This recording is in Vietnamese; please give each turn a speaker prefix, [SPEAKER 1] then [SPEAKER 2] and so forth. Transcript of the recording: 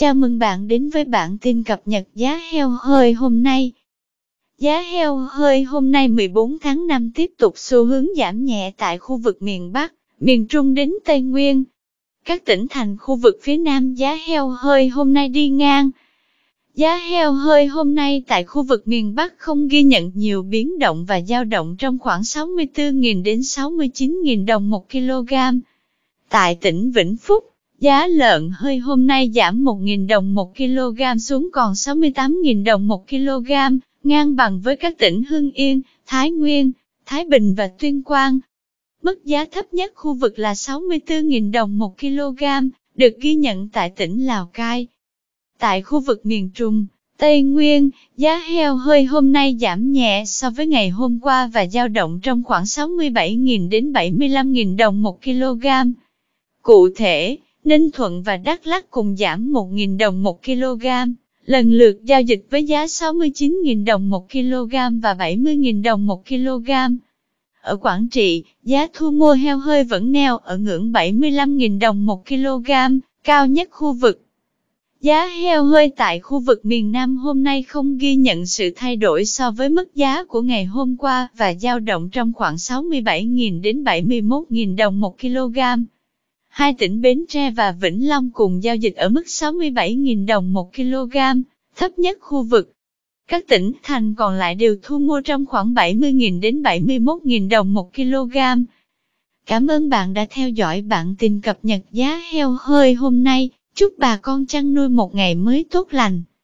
[SPEAKER 1] Chào mừng bạn đến với bản tin cập nhật giá heo hơi hôm nay. Giá heo hơi hôm nay 14 tháng 5 tiếp tục xu hướng giảm nhẹ tại khu vực miền Bắc, miền Trung đến Tây Nguyên. Các tỉnh thành khu vực phía Nam giá heo hơi hôm nay đi ngang. Giá heo hơi hôm nay tại khu vực miền Bắc không ghi nhận nhiều biến động và dao động trong khoảng 64.000 đến 69.000 đồng một kg. Tại tỉnh Vĩnh Phúc, Giá lợn hơi hôm nay giảm 1.000 đồng 1 kg xuống còn 68.000 đồng 1 kg, ngang bằng với các tỉnh Hưng Yên, Thái Nguyên, Thái Bình và Tuyên Quang. Mức giá thấp nhất khu vực là 64.000 đồng 1 kg, được ghi nhận tại tỉnh Lào Cai. Tại khu vực miền Trung, Tây Nguyên, giá heo hơi hôm nay giảm nhẹ so với ngày hôm qua và dao động trong khoảng 67.000 đến 75.000 đồng 1 kg. Cụ thể, Ninh Thuận và Đắk Lắk cùng giảm 1.000 đồng 1 kg, lần lượt giao dịch với giá 69.000 đồng 1 kg và 70.000 đồng 1 kg. Ở Quảng Trị, giá thu mua heo hơi vẫn neo ở ngưỡng 75.000 đồng 1 kg, cao nhất khu vực. Giá heo hơi tại khu vực miền Nam hôm nay không ghi nhận sự thay đổi so với mức giá của ngày hôm qua và dao động trong khoảng 67.000 đến 71.000 đồng 1 kg. Hai tỉnh Bến Tre và Vĩnh Long cùng giao dịch ở mức 67.000 đồng 1 kg, thấp nhất khu vực. Các tỉnh, thành còn lại đều thu mua trong khoảng 70.000 đến 71.000 đồng 1 kg. Cảm ơn bạn đã theo dõi bản tin cập nhật giá heo hơi hôm nay. Chúc bà con chăn nuôi một ngày mới tốt lành.